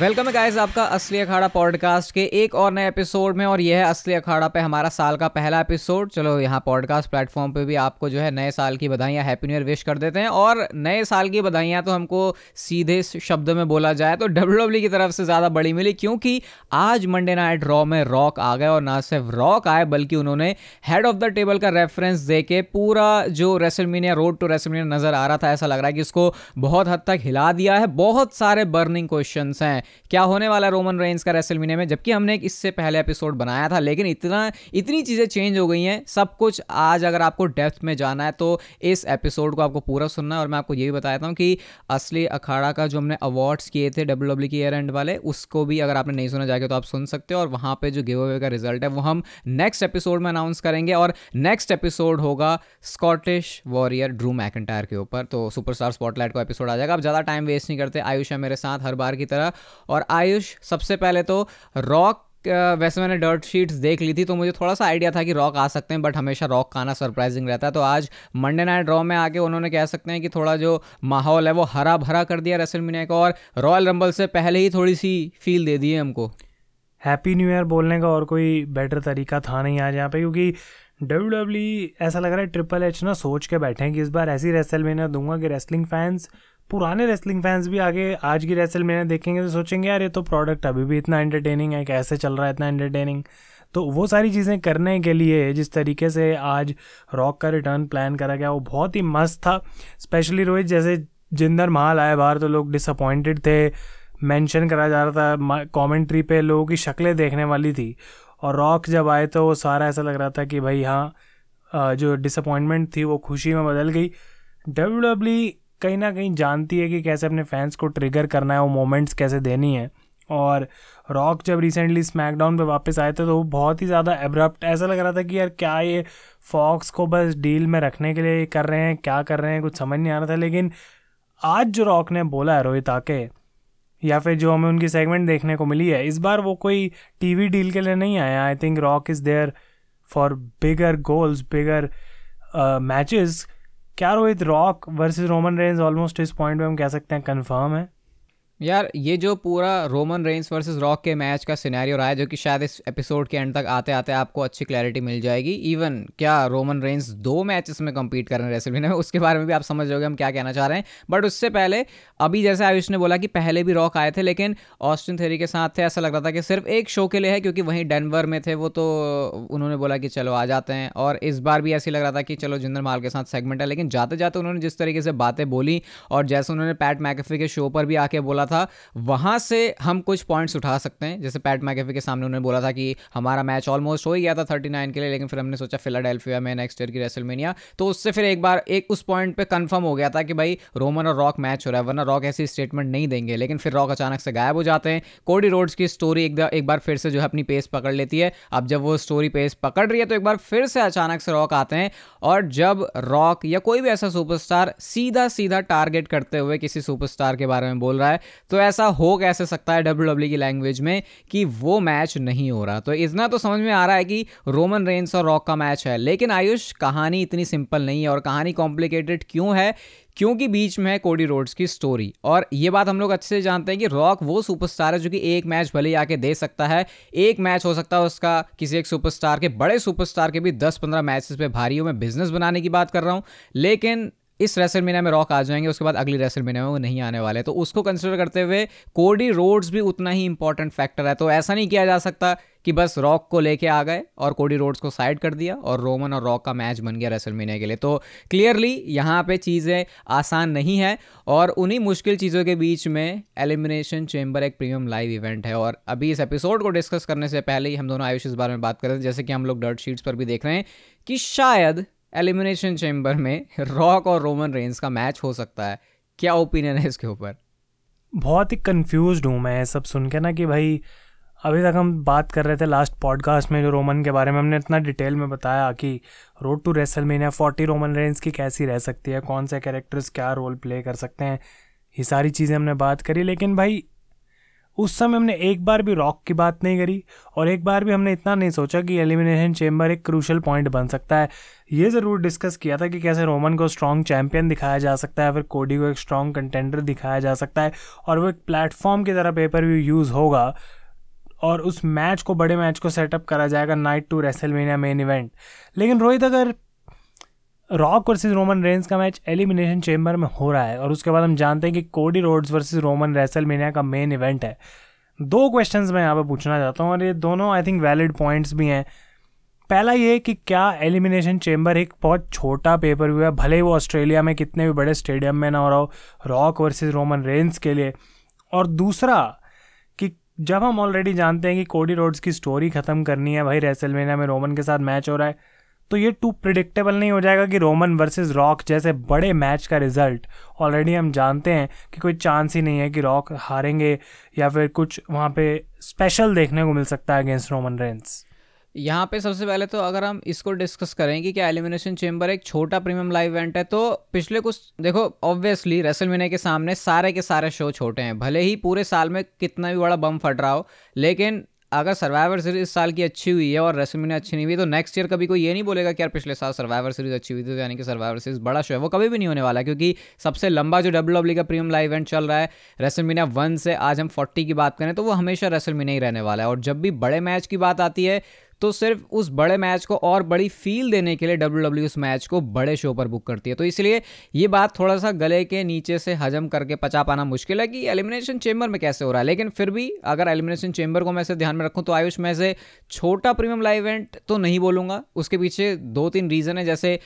Welcome है guys आपका असली अखाड़ा पॉडकास्ट के एक और नए एपिसोड में और यह है असली अखाड़ा पे हमारा साल का पहला एपिसोड चलो यहाँ पॉडकास्ट प्लेटफॉर्म पे भी आपको जो है नए साल की बधाइयाँ हैप्पी न्यू ईयर विश कर देते हैं। और नए साल की बधाइयाँ तो हमको सीधे शब्द में बोला जाए तो डब्ल्यू की तरफ़ से ज़्यादा बड़ी मिली क्योंकि आज मंडे नाइट रॉ में रॉक आ गए और ना सिर्फ़ रॉक आए, बल्कि उन्होंने हेड ऑफ़ द टेबल का रेफरेंस दे के पूरा जो रेसलमीनिया रोड टू रेसलमीनिया नज़र आ रहा था, ऐसा लग रहा है कि इसको बहुत हद तक हिला दिया है। बहुत सारे बर्निंग क्वेश्चन हैं। क्या होने वाला है रोमन रेंज का रेसलमीनिया में? जबकि हमने एक इससे पहले एपिसोड बनाया था, लेकिन इतना, इतनी चीज़ें चेंज हो गई हैं, सब कुछ आज अगर आपको डेप्थ में जाना है तो इस एपिसोड को आपको पूरा सुनना है। और मैं आपको ये भी बताता हूँ कि असली अखाड़ा का जो हमने अवार्ड्स किए थे डब्ल्यू डब्ल्यू की ईयर एंड वाले, उसको भी अगर आपने नहीं सुना जाएगा तो आप सुन सकते हो। और वहाँ पर जो गिव अवे का रिज़ल्ट है, वो हम नेक्स्ट एपिसोड में अनाउंस करेंगे। और नेक्स्ट एपिसोड होगा स्कॉटिश वॉरियर ड्रू मैकेंटायर के ऊपर। तो सुपरस्टार स्पॉटलाइट का एपिसोड आ जाएगा। अब ज़्यादा टाइम वेस्ट नहीं करते। आयुष है मेरे साथ, हर बार की तरह। और आयुष, सबसे पहले तो रॉक वैसे मैंने डर्ट शीट्स देख ली थी तो मुझे थोड़ा सा आइडिया था कि रॉक आ सकते हैं बट हमेशा रॉक का आना सरप्राइजिंग रहता है। तो आज मंडे नाइट रॉ में आके उन्होंने कह सकते हैं कि थोड़ा जो माहौल है, वो हरा भरा कर दिया रेसलमीनिया को, और रॉयल रंबल से पहले ही थोड़ी सी फील दे दी है हमको। हैप्पी न्यू ईयर बोलने का और कोई बेटर तरीका था नहीं आज यहाँ पे, क्योंकि डब्ल्यू डब्ल्यू ऐसा लग रहा है ट्रिपल एच ना सोच के बैठे हैं कि इस बार ऐसी रेसल में दूँगा कि रेसलिंग फैंस पुराने रेसलिंग फैंस भी आगे, आज की रेसल में देखेंगे तो सोचेंगे, यार, ये तो प्रोडक्ट अभी भी इतना एंटरटेनिंग है, कैसे चल रहा है इतना एंटरटेनिंग तो वो सारी चीज़ें करने के लिए, जिस तरीके से आज रॉक का रिटर्न प्लान करा गया, वो बहुत ही मस्त था। स्पेशली रोहित, जैसे जिंदर महाल आए बाहर तो लोग डिसअपॉइंटेड थे। मेंशन करा जा रहा था कमेंट्री पे लोगों की शक्लें देखने वाली थी। और रॉक जब आए तो वो सारा ऐसा लग रहा था कि भाई हाँ जो डिसअपॉइंटमेंट थी, वो खुशी में बदल गई। डब्ल्यू डब्ल्यू कहीं ना कहीं जानती है कि कैसे अपने फैंस को ट्रिगर करना है, वो मोमेंट्स कैसे देनी है। और रॉक जब रिसेंटली स्मैकडाउन पे वापस आए थे तो वो बहुत ही ज़्यादा एब्रप्ट ऐसा लग रहा था कि यार क्या ये फॉक्स को बस डील में रखने के लिए कर रहे हैं, क्या कर रहे हैं, कुछ समझ नहीं आ रहा था। लेकिन आज जो रॉक ने बोला है, रोहित आके, या फिर जो हमें उनकी सेगमेंट देखने को मिली है, इस बार वो कोई टीवी डील के लिए नहीं आया। I think Rock is there for bigger goals bigger matches क्या Rohit Rock versus Roman Reigns almost इस पॉइंट पे हम कह सकते हैं कंफर्म है? यार, ये जो पूरा रोमन रेंस वर्सेस रॉक के मैच का सिनेरियो रहा है, जो कि शायद इस एपिसोड के एंड तक आते आते आपको अच्छी क्लैरिटी मिल जाएगी। इवन क्या रोमन रेंस दो मैचेस में compete कर रहे हैं रेसलमेनिया में, उसके बारे में भी आप समझ जाओगे हम क्या कहना चाह रहे हैं। बट उससे पहले, अभी जैसे आयुष ने बोला कि पहले भी रॉक आए थे, लेकिन ऑस्टिन थेरी के साथ थे, ऐसा लग रहा था कि सिर्फ़ एक शो के लिए है, क्योंकि वहीं डेनवर में थे, वो तो उन्होंने बोला कि चलो आ जाते हैं। और इस बार भी ऐसी लग रहा था कि चलो जिंदर माल के साथ सेगमेंट है, लेकिन जाते जाते उन्होंने जिस तरीके से बातें बोली, और जैसे उन्होंने पैट मैकेफी के शो पर भी आके बोला था वहाँ से हम कुछ पॉइंट्स उठा सकते हैं। जैसे पैट मैकेफी के सामने उन्होंने बोला था कि हमारा मैच ऑलमोस्ट हो ही गया था थर्टी नाइन के लिए लेकिन फिर हमने सोचा फिलाडेल्फिया में नेक्स्ट ईयर की रेसलमेनिया तो उससे फिर एक बार एक उस पॉइंट पे कंफर्म हो गया था कि भाई रोमन और रॉक मैच हो रहा है वरना रॉक ऐसी स्टेटमेंट नहीं देंगे। लेकिन फिर रॉक अचानक से गायब हो जाते हैं। कोडी रोड्स की स्टोरी एक, एक बार फिर से जो है अपनी पेस पकड़ लेती है। अब जब वो स्टोरी पेस पकड़ रही है तो एक बार फिर से अचानक से रॉक आते हैं और जब रॉक या कोई भी ऐसा सुपरस्टार सीधा सीधा टारगेट करते हुए किसी सुपरस्टार के बारे में बोल रहा है तो ऐसा हो कैसे सकता है डब्ल्यू डब्ल्यू की लैंग्वेज में कि वो मैच नहीं हो रहा? तो इतना तो समझ में आ रहा है कि रोमन रेंस और रॉक का मैच है। लेकिन आयुष, कहानी इतनी सिंपल नहीं है और कहानी कॉम्प्लिकेटेड क्यों है? क्योंकि बीच में है कोडी रोड्स की स्टोरी और ये बात हम लोग अच्छे से जानते हैं कि रॉक वो सुपरस्टार है जो कि एक मैच भले ही आके दे सकता है, एक मैच हो सकता है उसका किसी एक सुपरस्टार के, बड़े सुपरस्टार के भी दस पंद्रह मैचेस पे भारी हो मैं बिज़नेस बनाने की बात कर रहा हूँ। लेकिन इस रेसल मीना में रॉक आ जाएँगे, उसके बाद अगली रेसल मीना में वो नहीं आने वाले तो उसको कंसिडर करते हुए कोडी रोड्स भी उतना ही इंपॉर्टेंट फैक्टर है। तो ऐसा नहीं किया जा सकता कि बस रॉक को लेके आ गए और कोडी रोड्स को साइड कर दिया और रोमन और रॉक का मैच बन गया रेसल मीना के लिए। तो क्लियरली यहाँ पे चीज़ें आसान नहीं है और उन्हीं मुश्किल चीज़ों के बीच में एलिमिनेशन चेम्बर एक प्रीमियम लाइव इवेंट है और अभी इस एपिसोड को डिस्कस करने से पहले ही हम दोनों आयुष इस बारे में बात कर रहे थे। जैसे कि हम लोग डर्ट शीट्स पर भी देख रहे हैं कि शायद एलिमिनेशन चेम्बर में रॉक और रोमन रेंस का मैच हो सकता है। क्या ओपिनियन है इसके ऊपर? बहुत ही कंफ्यूज हूँ मैं सब सुन के ना कि भाई, अभी तक हम बात कर रहे थे लास्ट पॉडकास्ट में जो रोमन के बारे में, हमने इतना डिटेल में बताया कि road to WrestleMania forty Roman Reigns की कैसी रह सकती है, कौन से कैरेक्टर्स क्या रोल प्ले कर सकते हैं, ये सारी चीज़ें हमने बात करी। लेकिन भाई उस समय हमने एक बार भी रॉक की बात नहीं करी और एक बार भी हमने इतना नहीं सोचा कि एलिमिनेशन चेम्बर एक क्रूशल पॉइंट बन सकता है। ये ज़रूर डिस्कस किया था कि कैसे रोमन को स्ट्रॉन्ग चैंपियन दिखाया जा सकता है, फिर कोडी को एक स्ट्रॉन्ग कंटेंडर दिखाया जा सकता है और वो एक प्लेटफॉर्म की तरह पेपर व्यू यूज़ होगा और उस मैच को, बड़े मैच को सेटअप करा जाएगा night two WrestleMania main event लेकिन रोहित, अगर रॉक वर्सेस रोमन रेंस का मैच एलिमिनेशन चेम्बर में हो रहा है और उसके बाद हम जानते हैं कि Cody Rhodes versus Roman WrestleMania का मेन इवेंट है। दो क्वेश्चंस मैं यहाँ पे पूछना चाहता हूँ और ये दोनों आई थिंक वैलिड पॉइंट्स भी हैं। पहला ये कि क्या एलिमिनेशन चेम्बर एक बहुत छोटा पेपर व्यू है? भले ही वो ऑस्ट्रेलिया में कितने भी बड़े स्टेडियम में ना हो रहा हो, रॉक वर्सेस रोमन रेंस के लिए। और दूसरा कि जब हम ऑलरेडी जानते हैं कि कोडी रोड्स की स्टोरी ख़त्म करनी है, भाई रेसलमेनिया में रोमन के साथ मैच हो रहा है तो ये टू प्रिडिक्टेबल नहीं हो जाएगा कि रोमन वर्सेस रॉक जैसे बड़े मैच का रिज़ल्ट ऑलरेडी हम जानते हैं कि कोई चांस ही नहीं है कि रॉक हारेंगे या फिर कुछ वहाँ पे स्पेशल देखने को मिल सकता है अगेंस्ट रोमन रेंस यहाँ पे सबसे पहले तो अगर हम इसको डिस्कस करें कि क्या एलिमिनेशन चेम्बर एक छोटा प्रीमियम लाइव इवेंट है तो पिछले कुछ, देखो ऑब्वियसली रेसलमेनिया के सामने सारे के सारे शो छोटे हैं। भले ही पूरे साल में कितना भी बड़ा बम फट रहा हो, लेकिन अगर सर्वाइवर सीरीज़ इस साल की अच्छी हुई है और रेसलमेनिया अच्छी नहीं हुई तो नेक्स्ट ईयर कभी कोई ये नहीं बोलेगा कि यार पिछले साल सर्वाइवर सीरीज़ अच्छी हुई थी तो यानी कि सर्वाइवर सीरीज़ बड़ा शो है। वो कभी भी नहीं होने वाला क्योंकि सबसे लंबा जो डब्ल्यू डब्ल्यू का प्रीमियम लाइव इवेंट चल रहा है रेसमिना वन से आज हम फोर्टी की बात करें तो वो हमेशा रेसलमेनिया ही रहने वाला है। और जब भी बड़े मैच की बात आती है तो सिर्फ़ उस बड़े मैच को और बड़ी फील देने के लिए डब्ल्यू डब्ल्यू उस मैच को बड़े शो पर बुक करती है। तो इसलिए ये बात थोड़ा सा गले के नीचे से हजम करके पचा पाना मुश्किल है कि एलिमिनेशन चेंबर में कैसे हो रहा है। लेकिन फिर भी अगर एलिमिनेशन चेंबर को मैं से ध्यान में रखूँ तो आयुष, में से छोटा प्रीमियम लाइव इवेंट तो नहीं बोलूँगा। उसके पीछे दो तीन रीज़न है, जैसे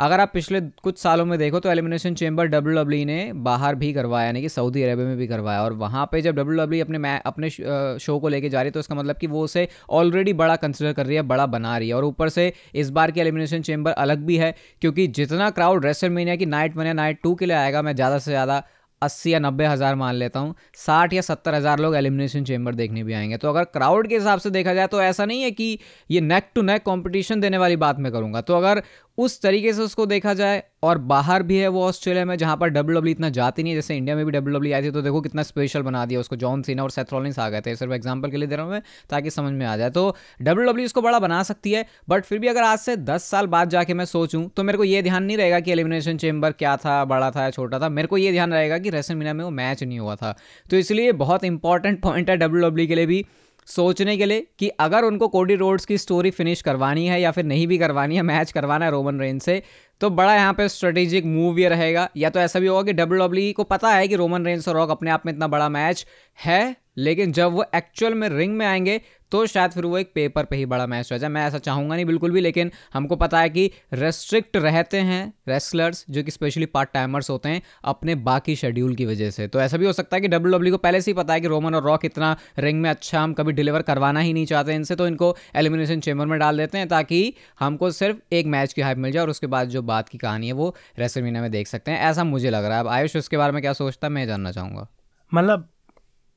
अगर आप पिछले कुछ सालों में देखो तो एलिमिनेशन चेंबर डब्ल्यू डब्ल्यू ने बाहर भी करवाया, यानी कि सऊदी अरेबिया में भी करवाया। और वहाँ पे जब डब्ल्यू डब्ल्यू अपने मै, अपने शो को लेके जा रही है तो इसका मतलब कि वो उसे ऑलरेडी बड़ा कंसिडर कर रही है, बड़ा बना रही है। और ऊपर से इस बार की एलिमिनेशन चेंबर अलग भी है, क्योंकि जितना क्राउड रेसल की नाइट वन या नाइट टू के लिए आएगा, मैं ज़्यादा से ज़्यादा अस्सी या नब्बे हज़ार मान लेता हूँ। साठ या सत्तर हज़ार लोग एलिमिनेशन चेंबर देखने भी आएँगे। तो अगर क्राउड के हिसाब से देखा जाए तो ऐसा नहीं है कि ये नेक टू नेक कंपटीशन देने वाली बात मैं करूँगा। तो अगर उस तरीके से उसको देखा जाए, और बाहर भी है वो ऑस्ट्रेलिया में, जहाँ पर डब्ल्यू डब्ल्यू इतना जाती नहीं है, जैसे इंडिया में भी डब्ल्यू डब्ल्यू आई थी तो देखो कितना स्पेशल बना दिया उसको, जॉन सीना और सेथरोलिंस आ गए थे, सिर्फ़ एग्ज़ाम्पल के लिए दे रहा हूँ मैं, ताकि समझ में आ जाए। तो डब्ल्यू डब्ल्यू इसको बड़ा बना सकती है बट फिर भी अगर आज से दस साल बाद जाके मैं सोचूँ तो मेरे को ये ध्यान नहीं रहेगा कि एलिमिनेशन चेंबर क्या था, बड़ा था छोटा था, मेरे को ये ध्यान रहेगा कि रेसन मीना में वो मैच नहीं हुआ था। तो इसलिए बहुत इंपॉर्टेंट पॉइंट है डब्ल्यू डब्ल्यू के लिए भी सोचने के लिए कि अगर उनको कोडी रोड्स की स्टोरी फिनिश करवानी है या फिर नहीं भी करवानी है मैच करवाना है रोमन रेन से तो बड़ा यहाँ पे स्ट्रेटेजिक मूव ये रहेगा। या तो ऐसा भी होगा कि डब्ल्यू डब्ल्यू को पता है कि रोमन रेंस और रॉक अपने आप में इतना बड़ा मैच है, लेकिन जब वो एक्चुअल में रिंग में आएँगे तो शायद फिर वो एक पेपर पे ही बड़ा मैच हो जाए। मैं ऐसा चाहूँगा नहीं, बिल्कुल भी, लेकिन हमको पता है कि रेस्ट्रिक्ट रहते हैं रेसलर्स जो कि स्पेशली पार्ट टाइमर्स होते हैं, अपने बाकी शेड्यूल की वजह से। तो ऐसा भी हो सकता है कि डब्ल्यू डब्ल्यू e को पहले से ही पता है कि रोमन और रॉक इतना रिंग में अच्छा हम कभी डिलीवर करवाना ही नहीं चाहते इनसे तो इनको एलिमिनेशन चेम्बर में डाल देते हैं ताकि हमको सिर्फ़ एक मैच की हाइप मिल जाए और उसके बाद जो बात की कहानी है वो रेसलमीना में देख सकते हैं। ऐसा मुझे लग रहा है। अब आयुष, उसके बारे में क्या सोचता है, मैं जानना चाहूँगा। मतलब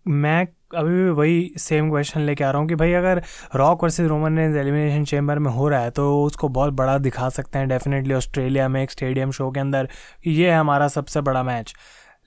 मैं अभी भी वही सेम क्वेश्चन लेके आ रहा हूँ कि भाई अगर Rock versus Roman Reigns Elimination Chamber में हो रहा है तो उसको बहुत बड़ा दिखा सकते हैं डेफिनेटली ऑस्ट्रेलिया में एक स्टेडियम शो के अंदर। ये है हमारा सबसे बड़ा मैच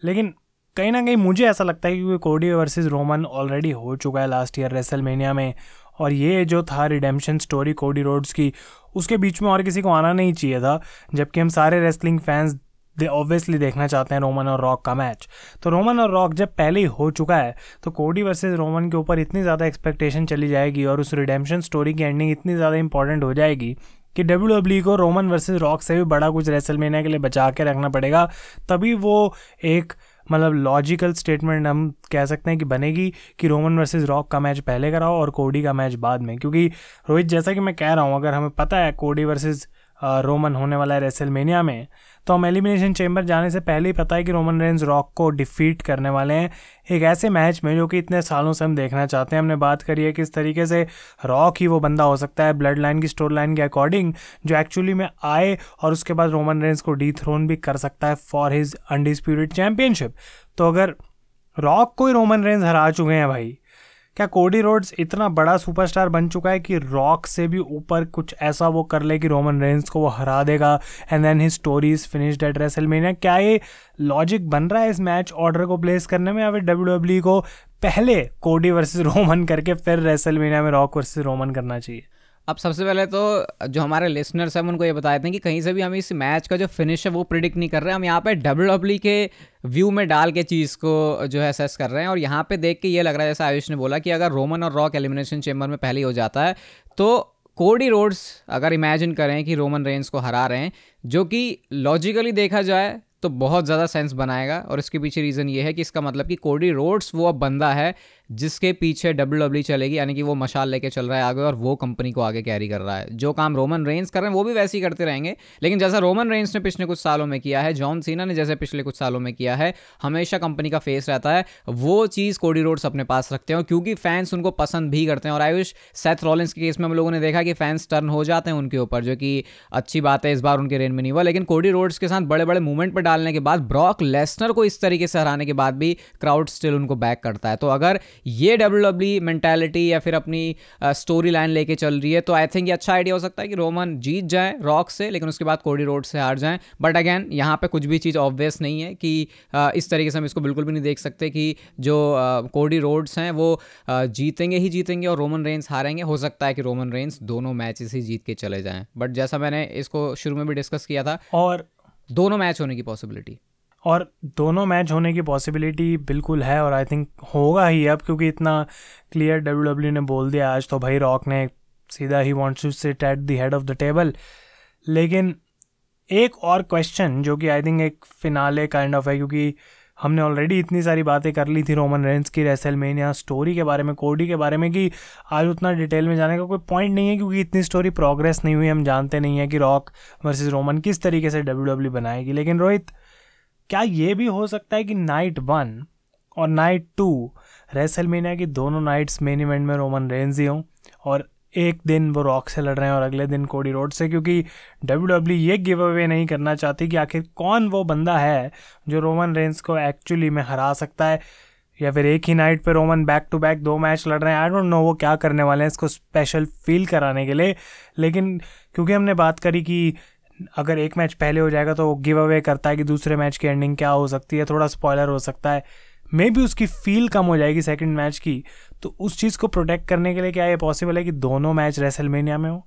लेकिन कहीं ना कहीं मुझे ऐसा लगता है कि कोडी वर्सेस रोमन ऑलरेडी हो चुका है लास्ट ईयर रेसलमेनिया में, और ये जो था रिडेम्पशन स्टोरी कोडी रोड्स की, उसके बीच में और किसी को आना नहीं चाहिए था, जबकि हम सारे रेसलिंग फैंस दे ऑब्वियसली देखना चाहते हैं रोमन और रॉक का मैच तो रोमन और रॉक जब पहले ही हो चुका है तो कोडी वर्सेज रोमन के ऊपर इतनी ज़्यादा एक्सपेक्टेशन चली जाएगी और उस रिडेम्पशन स्टोरी की एंडिंग इतनी ज़्यादा इंपॉर्टेंट हो जाएगी कि डब्ल्यू डब्ल्यू e को रोमन वर्सेज रॉक से भी बड़ा कुछ रेसल रेसलमेनिया के लिए बचा के रखना पड़ेगा। तभी वो एक मतलब लॉजिकल स्टेटमेंट हम कह सकते हैं कि बनेगी कि रोमन वर्सेस रॉक का मैच पहले कराओ और कोडी का मैच बाद में। क्योंकि रोहित, जैसा कि मैं कह रहा हूँ, अगर हमें पता है कोडी वर्सेस रोमन होने वाला है रेसलमेनिया में। तो हम एलिमिनेशन चेंबर जाने से पहले ही पता है कि रोमन रेंज रॉक को डिफीट करने वाले हैं। एक ऐसे मैच में जो कि इतने सालों से हम देखना चाहते हैं। हमने बात करी है किस तरीके से रॉक ही वो बंदा हो सकता है ब्लड लाइन की स्टोरी लाइन के अकॉर्डिंग, जो एक्चुअली में आए और उसके बाद रोमन रेंज को डी थ्रोन भी कर सकता है फॉर हिज अनडिस्प्यूटेड चैंपियनशिप। तो अगर रॉक को ही रोमन रेंज हरा चुके हैं भाई क्या कोडी रोड्स इतना बड़ा सुपरस्टार बन चुका है कि रॉक से भी ऊपर कुछ ऐसा वो कर ले कि रोमन रेंस को वो हरा देगा and then he stories finished at WrestleMania क्या ये लॉजिक बन रहा है इस मैच ऑर्डर को प्लेस करने में या फिर डब्ल्यू को पहले कोडी वर्सेज रोमन करके फिर रेसलमेनिया में रॉक वर्सेज रोमन करना चाहिए? अब सबसे पहले तो जो हमारे लिसनर्स हैं उनको ये बताते हैं कि कहीं से भी हम इस मैच का जो फिनिश है, वो प्रिडिक्ट नहीं कर रहे। हम यहाँ पे डब्ल्यू डब्ल्यू के व्यू में डाल के चीज़ को जो है असेस कर रहे हैं। और यहाँ पे देख के ये लग रहा है, जैसा आयुष ने बोला कि अगर रोमन और रॉक एलिमिनेशन चेम्बर में पहले हो जाता है तो कोडी रोड्स अगर इमेजिन करें कि रोमन रेंज को हरा रहे हैं, जो कि लॉजिकली देखा जाए तो बहुत ज़्यादा सेंस बनाएगा। और इसके पीछे रीज़न ये है कि इसका मतलब कि कोडी रोड्स वो अब बंदा है जिसके पीछे डब्ल्यू डब्ल्यू चलेगी, यानी कि वो मशाल लेके चल रहा है आगे और वो कंपनी को आगे कैरी कर रहा है। जो काम रोमन रेंस कर रहे हैं, वो भी वैसे ही करते रहेंगे। लेकिन जैसा रोमन रेंस ने पिछले कुछ सालों में किया है जॉन सीना ने जैसे पिछले कुछ सालों में किया है, हमेशा कंपनी का फेस रहता है। वो चीज़ कोडी रोड्स अपने पास रखते हैं क्योंकि फैंस उनको पसंद भी करते हैं और आयुष सेथ रॉलिंस के केस में हम लोगों ने देखा कि फैंस टर्न हो जाते हैं उनके ऊपर, जो कि अच्छी बात है, इस बार उनके रेन में नहीं हुआ। लेकिन कोडी रोड्स के साथ बड़े बड़े मूवमेंट पर डालने के बाद ब्रॉक लेसनर को इस तरीके से हराने के बाद भी क्राउड स्टिल उनको बैक करता है। तो अगर ये डब्ल्यू अपनी मेंटालिटी या फिर अपनी स्टोरी लाइन लेके चल रही है तो आई थिंक ये अच्छा आइडिया हो सकता है कि रोमन जीत जाए रॉक से लेकिन उसके बाद कोडी रोड से हार जाए। बट अगैन यहाँ पे कुछ भी चीज़ ऑब्वियस नहीं है कि इस तरीके से हम इसको बिल्कुल भी नहीं देख सकते कि जो कोडी रोड्स हैं वो जीतेंगे ही जीतेंगे और रोमन रेंस हारेंगे। हो सकता है कि रोमन रेंस दोनों मैचेस ही जीत के चले जाएँ। बट जैसा मैंने इसको शुरू में भी डिस्कस किया था और दोनों मैच होने की पॉसिबिलिटी और दोनों मैच होने की पॉसिबिलिटी बिल्कुल है और आई थिंक होगा ही अब क्योंकि इतना क्लियर डब्ल्यू डब्ल्यू ने बोल दिया आज तो भाई रॉक ने सीधा ही wants to sit at the head of the table लेकिन एक और क्वेश्चन जो कि आई थिंक एक फिनाले काइंड ऑफ़ है क्योंकि हमने ऑलरेडी इतनी सारी बातें कर ली थी रोमन रेंस की रेसलमेनिया स्टोरी के बारे में कोडी के बारे में कि आज उतना डिटेल में जाने का कोई पॉइंट नहीं है क्योंकि इतनी स्टोरी प्रोग्रेस नहीं हुई, हम जानते नहीं है कि रॉक वर्सेस रोमन किस तरीके से डब्ल्यू डब्ल्यू बनाएगी। लेकिन रोहित क्या ये भी हो सकता है कि नाइट वन और नाइट टू रेसलमेनिया की दोनों नाइट्स मेन इवेंट में रोमन रेंज ही हों और एक दिन वो रॉक से लड़ रहे हैं और अगले दिन कोडी रोड से, क्योंकि डब्ल्यू डब्ल्यू ये गिव अवे नहीं करना चाहती कि आखिर कौन वो बंदा है जो रोमन रेंज को एक्चुअली में हरा सकता है, या फिर एक ही नाइट पे रोमन बैक टू बैक दो मैच लड़ रहे हैं। आई डोंट नो वो क्या करने वाले हैं इसको स्पेशल फील कराने के लिए। लेकिन क्योंकि हमने बात करी कि अगर एक मैच पहले हो जाएगा तो वो गिव अवे करता है कि दूसरे मैच की एंडिंग क्या हो सकती है, थोड़ा स्पॉयलर हो सकता है। मे भी उसकी फील कम हो जाएगी सेकंड मैच की। तो उस चीज़ को प्रोटेक्ट करने के लिए क्या ये पॉसिबल है कि दोनों मैच रेसलमेनिया में हो?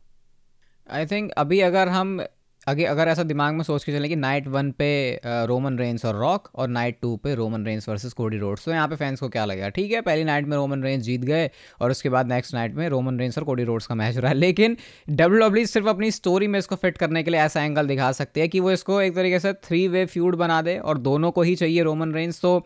आई थिंक अभी अगर हम अगे अगर ऐसा दिमाग में सोच के चलें कि नाइट वन पे रोमन रेंस और रॉक और नाइट टू पे Roman Reigns versus Cody Rhodes. तो यहाँ पे फैंस को क्या लगेगा? ठीक है, पहली नाइट में रोमन रेंस जीत गए और उसके बाद नेक्स्ट नाइट में रोमन रेंस और कोडी रोड्स का मैच हो रहा है। लेकिन डब्ल्यू डब्ल्यू सिर्फ़ अपनी स्टोरी में इसको फिट करने के लिए ऐसा एंगल दिखा सकते हैं कि वो इसको एक तरीके से थ्री वे फ्यूड बना दे और दोनों को ही चाहिए रोमन रेंस। तो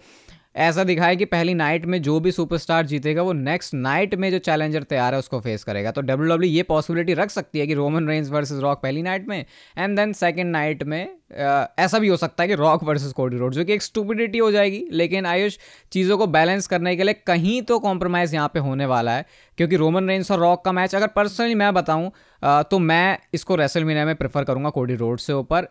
ऐसा दिखाया कि पहली नाइट में जो भी सुपरस्टार जीतेगा वो नेक्स्ट नाइट में जो चैलेंजर तैयार है उसको फेस करेगा। तो डब्ल्यू डब्ल्यू ये पॉसिबिलिटी रख सकती है कि रोमन रेंज वर्सेस रॉक पहली नाइट में एंड देन सेकंड नाइट में आ, ऐसा भी हो सकता है कि रॉक वर्सेस कोडी रोड जो कि एक स्टूपिडिटी हो जाएगी। लेकिन आयुष चीज़ों को बैलेंस करने के लिए कहीं तो कॉम्प्रोमाइज़ यहाँ पे होने वाला है क्योंकि रोमन रेंज और रॉक का मैच अगर पर्सनली मैं बताऊँ तो मैं इसको रेसल मीना में प्रेफर करूँगा कोडी रोड से ऊपर।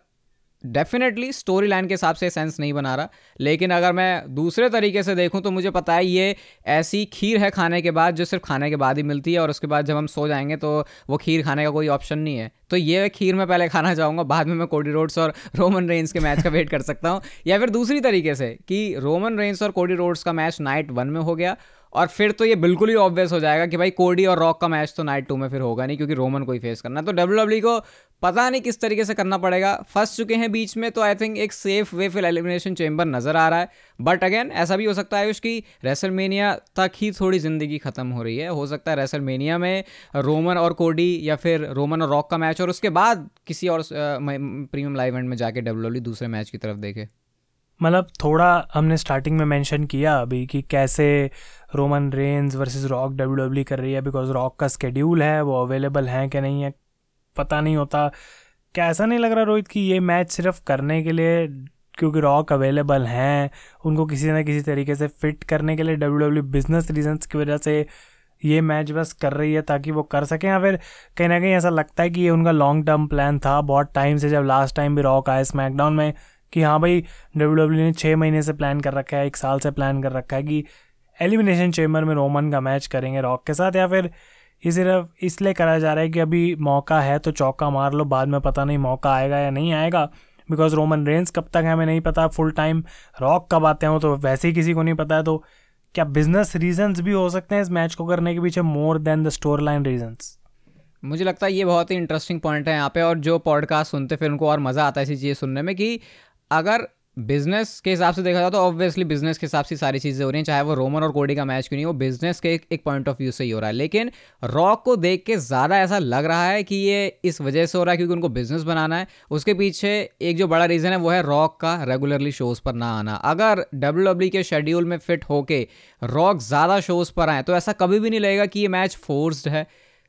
डेफिनेटली स्टोरी लाइन के हिसाब से सेंस नहीं बना रहा। लेकिन अगर मैं दूसरे तरीके से देखूँ तो मुझे पता है ये ऐसी खीर है खाने के बाद जो सिर्फ़ खाने के बाद ही मिलती है, और उसके बाद जब हम सो जाएँगे तो वो खीर खाने का कोई ऑप्शन नहीं है। तो ये खीर मैं पहले खाना चाहूँगा, बाद में मैं कोडी रोड्स और रोमन रेंस के मैच का वेट कर सकता हूँ। या फिर दूसरी तरीके से कि रोमन रेंस और कोडी रोड्स का मैच नाइट वन में हो गया, और फिर तो ये बिल्कुल ही ऑब्वियस हो जाएगा कि भाई कोडी और रॉक का मैच तो नाइट टू में फिर होगा नहीं, क्योंकि रोमन को ही फेस करना तो डब्ल्यू डब्ल्यू को पता नहीं किस तरीके से करना पड़ेगा। फंस चुके हैं बीच में तो आई थिंक एक सेफ़ वे फिर एलिमिनेशन चेंबर नज़र आ रहा है। बट अगेन ऐसा भी हो सकता है उसकी रेसलमेनिया तक ही थोड़ी ज़िंदगी ख़त्म हो रही है। हो सकता है रेसलमेनिया में रोमन और कोडी या फिर रोमन और रॉक का मैच और उसके बाद किसी और प्रीमियम लाइव इवेंट में जाके डब्ल्यू दूसरे मैच की तरफ़ देखे। मतलब थोड़ा हमने स्टार्टिंग में मेंशन किया अभी कि कैसे Roman Reigns versus Rock W W कर रही है बिकॉज़ रॉक का स्केड्यूल है, वो अवेलेबल है कि नहीं है पता नहीं होता। क्या ऐसा नहीं लग रहा रोहित कि ये मैच सिर्फ़ करने के लिए, क्योंकि रॉक अवेलेबल हैं, उनको किसी न किसी तरीके से फिट करने के लिए डब्ल्यू डब्ल्यू बिज़नेस रीजंस की वजह से ये मैच बस कर रही है ताकि वो कर सकें या फिर कहीं ना कहीं ऐसा लगता है कि ये उनका लॉन्ग टर्म प्लान था, बहुत टाइम से जब लास्ट टाइम भी रॉक आए स्मैकडाउन में कि हाँ भाई डब्ल्यू डब्ल्यू ने छः महीने से प्लान कर रखा है, एक साल से प्लान कर रखा है कि एलिमिनेशन चेम्बर में रोमन का मैच करेंगे रॉक के साथ या फिर ये सिर्फ़ इसलिए करा जा रहा है कि अभी मौका है तो चौका मार लो, बाद में पता नहीं मौका आएगा या नहीं आएगा। बिकॉज़ रोमन रेंज कब तक है हमें नहीं पता फुल टाइम रॉक कब आते हो तो वैसे ही किसी को नहीं पता है तो क्या बिज़नेस रीजंस भी हो सकते हैं इस मैच को करने के पीछे more than the storyline reasons मुझे लगता है ये बहुत ही इंटरेस्टिंग पॉइंट है यहाँ पे, और जो पॉडकास्ट सुनते फिर उनको और मज़ा आता है ऐसी चीज़ें सुनने में कि अगर बिज़नेस के हिसाब से देखा जाए तो ऑब्वियसली बिज़नेस के हिसाब से सारी चीज़ें हो रही हैं चाहे वो रोमन और कोडी का मैच क्यों नहीं वो बिज़नेस के एक, पॉइंट ऑफ़ व्यू से ही हो रहा है। लेकिन रॉक को देख के ज़्यादा ऐसा लग रहा है कि ये इस वजह से हो रहा है क्योंकि उनको बिज़नेस बनाना है। उसके पीछे एक जो बड़ा रीज़न है वो है रॉक का रेगुलरली शोज़ पर ना आना। अगर डब्ल्यू डब्ल्यू के शेड्यूल में फिट होके रॉक ज़्यादा शोज़ पर आए तो ऐसा कभी भी नहीं लगेगा कि ये मैच फोर्स्ड है।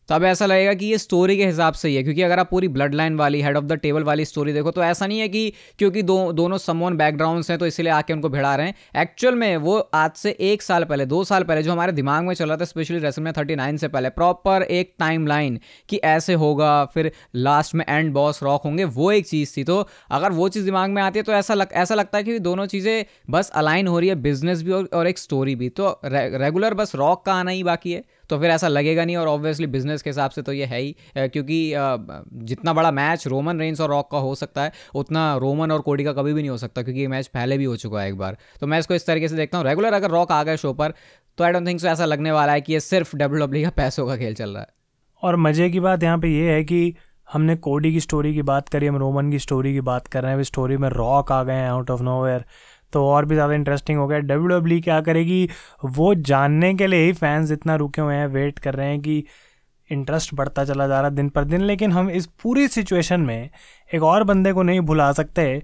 तब ऐसा लगेगा कि ये स्टोरी के हिसाब से ही है, क्योंकि अगर आप पूरी ब्लड लाइन वाली हेड ऑफ़ द टेबल वाली स्टोरी देखो तो ऐसा नहीं है कि क्योंकि दो, दोनों समोन बैकग्राउंड्स हैं तो इसलिए आके उनको भिड़ा रहे हैं। एक्चुअल में वो आज से एक साल पहले, दो साल पहले जो हमारे दिमाग में चल रहा था स्पेशली रेसल थर्टी नाइन से पहले प्रॉपर एक टाइम लाइन कि ऐसे होगा, फिर लास्ट में एंड बॉस रॉक होंगे, वो एक चीज़ थी। तो अगर वो चीज़ दिमाग में आती है तो ऐसा लग, ऐसा लगता है कि दोनों चीज़ें बस अलाइन हो रही है बिज़नेस भी और एक स्टोरी भी। तो रेगुलर बस रॉक का आना ही बाकी है। तो फिर ऐसा लगेगा नहीं और ऑब्वियसली बिज़नेस के हिसाब से तो ये है ही क्योंकि जितना बड़ा मैच रोमन रेंस और रॉक का हो सकता है, उतना रोमन और कोडी का कभी भी नहीं हो सकता, क्योंकि ये मैच पहले भी हो चुका है एक बार। तो मैं इसको इस तरीके से देखता हूँ। रेगुलर अगर रॉक आ गए शो पर तो आई डोंट थिंक सो ऐसा लगने वाला है कि ये सिर्फ़ डब्ल्यू डब्ल्यू का पैसों का खेल चल रहा है। और मज़े की बात यहाँ पे ये है कि हमने कोडी की स्टोरी की बात करी, हम रोमन की स्टोरी की बात कर रहे हैं। स्टोरी में रॉक आ गए हैं आउट ऑफ़ नोवेयर तो और भी ज़्यादा इंटरेस्टिंग हो गया। डब्ल्यू डब्ल्यू e क्या करेगी? वो जानने के लिए ही फैंस इतना रुके हुए हैं वेट कर रहे हैं कि इंटरेस्ट बढ़ता चला जा रहा है दिन पर दिन, लेकिन हम इस पूरी सिचुएशन में एक और बंदे को नहीं भुला सकते।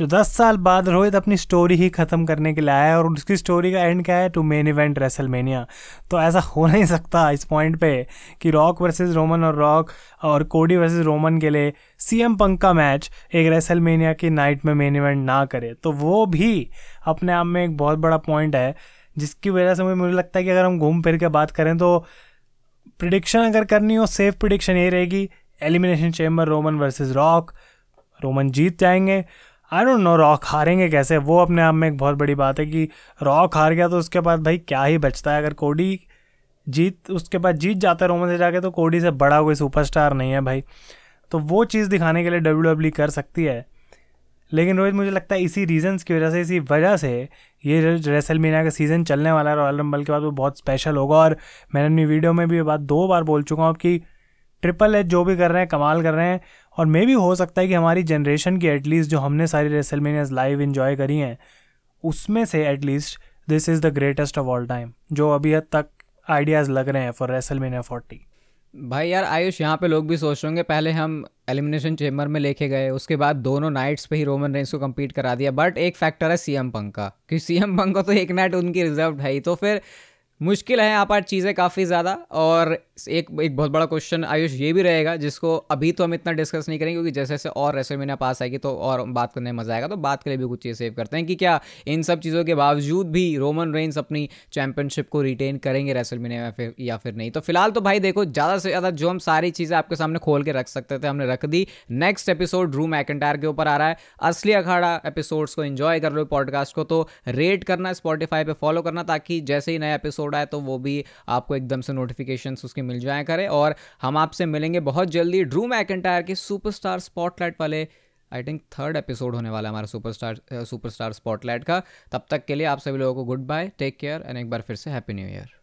जो दस साल बाद रोहित अपनी स्टोरी ही ख़त्म करने के लिए आया है और उसकी स्टोरी का एंड क्या है? टू मेन इवेंट रेसलमेनिया तो ऐसा हो नहीं सकता इस पॉइंट पे कि रॉक वर्सेस रोमन और रॉक और कोडी वर्सेस रोमन के लिए सी एम पंक का मैच एक रेसलमेनिया की नाइट में मेन इवेंट ना करे। तो वो भी अपने आप में एक बहुत बड़ा पॉइंट है, जिसकी वजह से मुझे लगता है कि अगर हम घूम फिर के बात करें तो प्रिडिक्शन अगर करनी हो सेफ़ प्रिडिक्शन ये रहेगी Elimination Chamber Roman versus Rock Roman जीत जाएँगे आई डोंट नो रॉक हारेंगे कैसे? वो अपने आप में एक बहुत बड़ी बात है कि रॉक हार गया तो उसके बाद भाई क्या ही बचता है? अगर कोडी जीत, उसके बाद जीत जाता है रोमन से जाके तो कोडी से बड़ा कोई सुपरस्टार नहीं है भाई। तो वो चीज़ दिखाने के लिए डब्ल्यू डब्ल्यू e कर सकती है। लेकिन रोहित, मुझे लगता है इसी रीजंस की वजह से, इसी वजह से ये रेसल मीना का सीज़न चलने वाला है रॉयल रंबल के बाद वो बहुत स्पेशल होगा। और मैंने अपनी वीडियो में भी ये बात दो बार बोल चुका हूँ कि ट्रिपल एच जो भी कर रहे हैं, कमाल कर रहे हैं। और मे भी हो सकता है कि हमारी जनरेशन की एटलीस्ट जो हमने सारी रेसलमेनियाज लाइव इन्जॉय करी हैं, उसमें से at least this is the greatest of all time जो अभी हद तक आइडियाज़ लग रहे हैं फॉर रेसलमेनिया फोर्टी भाई यार, आयुष, यहाँ पे लोग भी सोच रहे होंगे, पहले हम एलिमिनेशन चेम्बर में लेके गए, उसके बाद दोनों नाइट्स पे ही रोमन रेंस को कम्पीट करा दिया। बट एक फैक्टर है सीएम पंक का क्योंकि सीएम पंक का तो एक नाइट उनकी रिज़र्व है ही तो फिर मुश्किल है यहाँ पर चीज़ें काफ़ी ज़्यादा, और एक एक बहुत बड़ा क्वेश्चन आयुष ये भी रहेगा, जिसको अभी तो हम इतना डिस्कस नहीं करेंगे, क्योंकि जैसे जैसे और रेसलमेनिया पास आएगी तो और बात करने में मज़ा आएगा तो बात के लिए भी कुछ चीज़ सेव करते हैं कि क्या इन सब चीज़ों के बावजूद भी रोमन रेंस अपनी चैंपियनशिप को रिटेन करेंगे रेसलमेनिया में फिर, या फिर नहीं। तो फ़िलहाल तो भाई देखो, ज़्यादा से ज़्यादा जो हम सारी चीज़ें आपके सामने खोल के रख सकते थे, हमने रख दी। नेक्स्ट एपिसोड रू मैकेंटायर के ऊपर आ रहा है। असली अखाड़ा एपिसोड्स को इन्जॉय कर लो पॉडकास्ट को तो रेट करना स्पॉटीफाई पर फॉलो करना, ताकि जैसे ही नया एपिसोड आए तो वो भी आपको एकदम से नोटिफिकेशन उसके मिल जाए करें। और हम आपसे मिलेंगे बहुत जल्दी ड्रू मैकेंटायर के सुपरस्टार स्पॉटलाइट वाले आई थिंक थर्ड एपिसोड होने वाला है हमारा सुपरस्टार सुपरस्टार स्पॉटलाइट का। तब तक के लिए आप सभी लोगों को good bye take care and एक बार फिर से हैप्पी न्यू ईयर